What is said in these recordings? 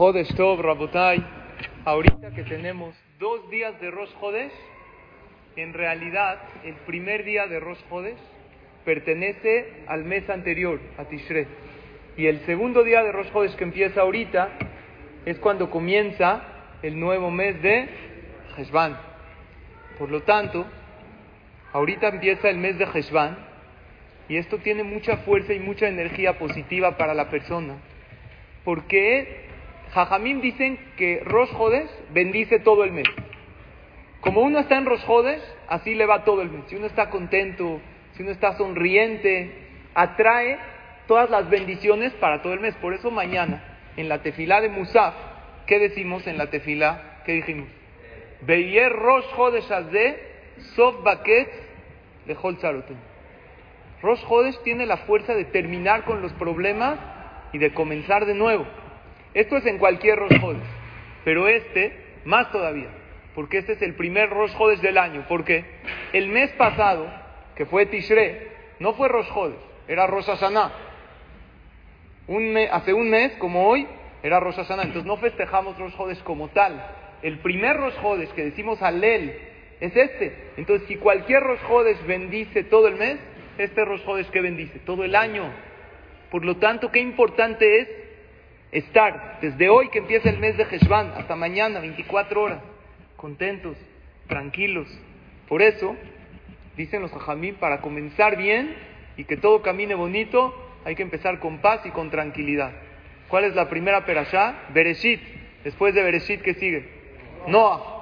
Jodesh Tov, Rabotai, ahorita que tenemos dos días de Rosh Jodesh, en realidad el primer día de Rosh Jodesh pertenece al mes anterior, a Tishrei. Y el segundo día de Rosh Jodesh que empieza ahorita es cuando comienza el nuevo mes de Heshvan. Por lo tanto, ahorita empieza el mes de Heshvan y esto tiene mucha fuerza y mucha energía positiva para la persona. Porque Jajamim dicen que Rosh Jodes bendice todo el mes. Como uno está en Rosh Jodes, así le va todo el mes. Si uno está contento, si uno está sonriente, atrae todas las bendiciones para todo el mes. Por eso mañana, en la tefilá de Musaf, ¿qué decimos en la tefilá? ¿Qué dijimos? Beyer Rosh Jodes Sof Baket de Rosh Jodes tiene la fuerza de terminar con los problemas y de comenzar de nuevo. Esto es en cualquier Rosh pero este más todavía, porque este es el primer Rosh del año, porque el mes pasado, que fue Tishrei, no fue Rosh era Rosh Hashanah. Hace un mes, como hoy, era Rosh Hashanah, entonces no festejamos Rosh como tal. El primer Rosh que decimos Alel es este. Entonces, si cualquier Rosh bendice todo el mes, este Rosh Hodesh que bendice todo el año. Por lo tanto, qué importante es estar desde hoy que empieza el mes de Heshvan hasta mañana, 24 horas, contentos, tranquilos. Por eso, dicen los hajamim, para comenzar bien y que todo camine bonito, hay que empezar con paz y con tranquilidad. ¿Cuál es la primera perashá? Bereshit. Después de Bereshit, ¿qué sigue? Noah.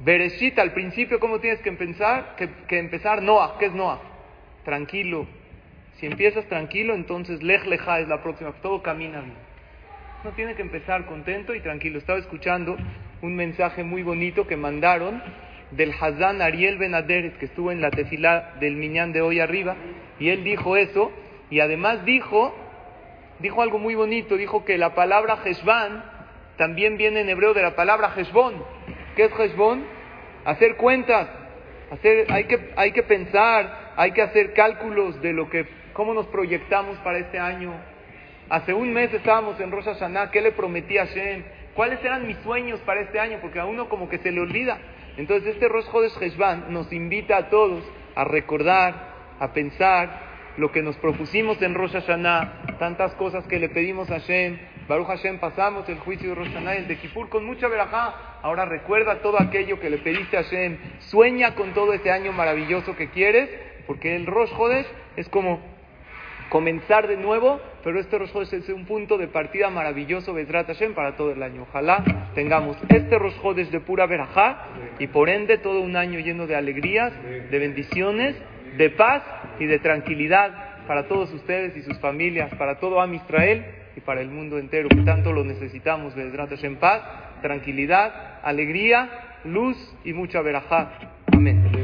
Bereshit, al principio, ¿cómo tienes que empezar? Que, empezar Noah. ¿Qué es Noah? Tranquilo. Si empiezas tranquilo, entonces Lech Leja es la próxima. Todo camina bien no tiene que empezar contento y tranquilo. Estaba escuchando un mensaje muy bonito que mandaron del Hazán Ariel Benaderes, que estuvo en la tefilá del Miñán de hoy arriba, y él dijo eso, y además dijo, dijo algo muy bonito, dijo que la palabra Heshvan también viene en hebreo de la palabra Heshbon. ¿Qué es Heshbon? Hacer cuentas, hacer, hay, que, hay que pensar, hay que hacer cálculos de lo que, cómo nos proyectamos para este año, Hace un mes estábamos en Rosh Hashanah, ¿qué le prometí a Hashem? ¿Cuáles eran mis sueños para este año? Porque a uno como que se le olvida. Entonces este Rosh Chodesh Heshvan nos invita a todos a recordar, a pensar lo que nos propusimos en Rosh Hashanah, tantas cosas que le pedimos a Hashem. Baruch Hashem, pasamos el juicio de Rosh Hashanah el de Kippur con mucha verajá. Ahora recuerda todo aquello que le pediste a Hashem. Sueña con todo ese año maravilloso que quieres, porque el Rosh Chodesh es como comenzar de nuevo, pero este Rosh es un punto de partida maravilloso, Bezrat Hashem, para todo el año. Ojalá tengamos este Rosh de pura verajá y por ende todo un año lleno de alegrías, de bendiciones, de paz y de tranquilidad para todos ustedes y sus familias, para todo Am Israel y para el mundo entero, que tanto lo necesitamos, Bezrat Hashem, paz, tranquilidad, alegría, luz y mucha verajá. Amén.